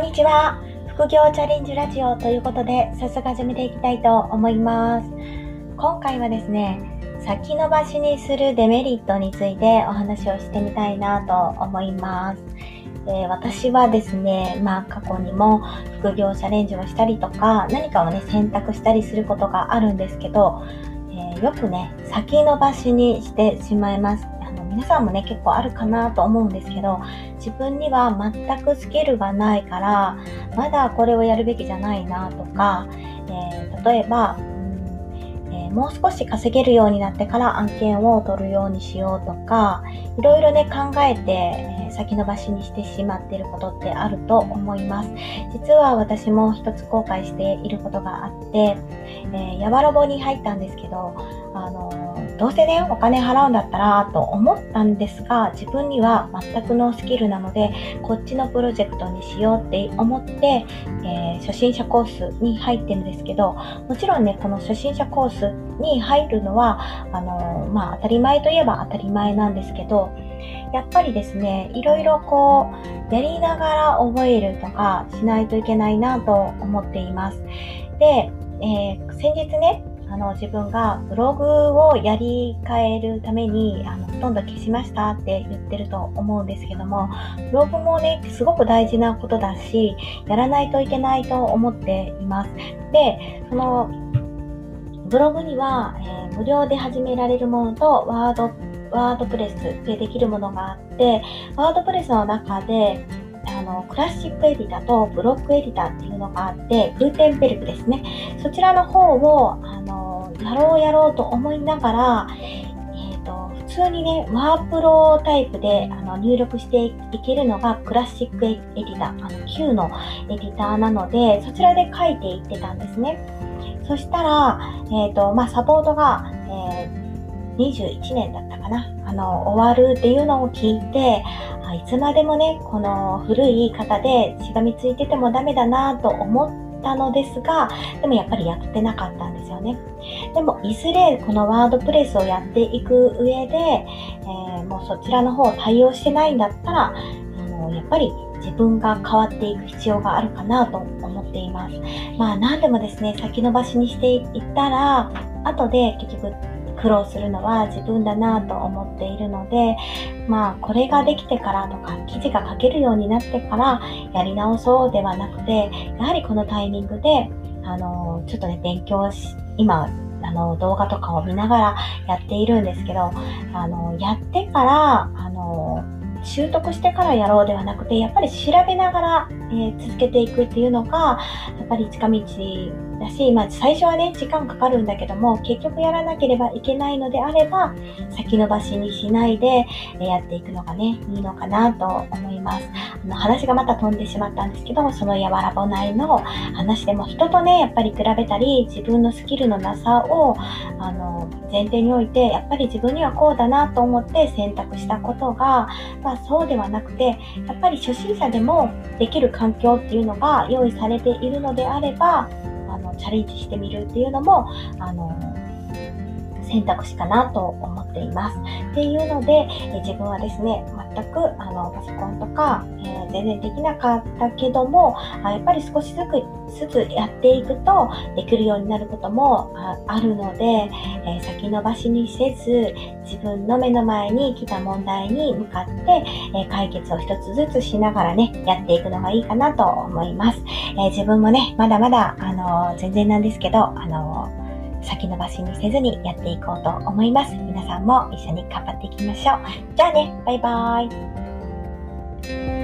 んにちは。副業チャレンジラジオということで、早速始めていきたいと思います。今回はですね、先延ばしにするデメリットについてお話をしてみたいなと思います。え私はですね、まあ過去にも副業チャレンジをしたりとか、何かをね、選択したりすることがあるんですけど、えー、よくね、先延ばしにしてしまいます。皆さんもね、結構あるかなと思うんですけど、自分には全くスキルがないから、まだこれをやるべきじゃないなとか、えー、例えば、もう少し稼げるようになってから案件を取るようにしようとか、いろいろね考えて、え、先延ばしにしてしまっていることってあると思います。実は私も一つ後悔していることがあって、えー、ヤバロボに入ったんですけど、あのどうせね、お金払うんだったらと思ったんですが、自分には全くのスキルなので、こっちのプロジェクトにしようって思って、えー、初心者コースに入ってるんですけど、もちろんね、この初心者コースに入るのは、あのー、まあ、当たり前といえば当たり前なんですけど、やっぱりですね、いろいろこう、やりながら覚えるとかしないといけないなと思っています。で、えー、先日ね、あの自分がブログをやり替えるためにあのほとんど消しましたって言ってると思うんですけどもブログもねすごく大事なことだしやらないといけないと思っています。でそのブログには、えー、無料で始められるものとワードワードプレスでできるものがあってワードプレスの中であのクラシックエディタとブロックエディターっていうのがあってグーテンベルクですね。そちらの方をあのやろうやろうと思いながら、えーと、普通にね、ワープロタイプであの入力していけるのがクラシックエディター、あの Q のエディターなので、そちらで書いていってたんですね。そしたら、えっ、ー、と、まあ、サポートが、えー、21年だったかな、あの、終わるっていうのを聞いて、いつまでもね、この古い方でしがみついててもダメだなと思って、たのですが、でもやっぱりやってなかったんですよね。でも、いずれこのワードプレスをやっていく上で、えー、もうそちらの方を対応してないんだったら、あのやっぱり自分が変わっていく必要があるかなと思っています。まあ何でもですね、先延ばしにしていったら、後で結局苦労するのは自分だなと思っているので、まあ、これができてからとか、記事が書けるようになってからやり直そうではなくて、やはりこのタイミングで、あの、ちょっとね、勉強し、今、あの、動画とかを見ながらやっているんですけど、あの、やってから、あの、習得してからやろうではなくて、やっぱり調べながら、えー、続けていくっていうのが、やっぱり近道だし、まあ、最初はね、時間かかるんだけども、結局やらなければいけないのであれば、先延ばしにしないで、やっていくのがね、いいのかなと思います。あの、話がまた飛んでしまったんですけど、そのやわらぼないの話でも人とね、やっぱり比べたり、自分のスキルのなさを、あの、前提において、やっぱり自分にはこうだなと思って選択したことが、まあそうではなくて、やっぱり初心者でもできる環境っていうのが用意されているのであれば、あのチャレンジしてみるっていうのも、あの、選択肢かなと思っています。っていうので、え自分はですね、全くあのパソコンとか、えー、全然できなかったけども、やっぱり少しずつずつやっていくとできるようになることもあるので、えー、先延ばしにせず、自分の目の前に来た問題に向かって、えー、解決を一つずつしながらね、やっていくのがいいかなと思います。え自分もね、まだまだ、あの全然なんですけど、あの先延ばしにせずにやっていこうと思います。皆さんも一緒に頑張っていきましょう。じゃあね、バイバーイ。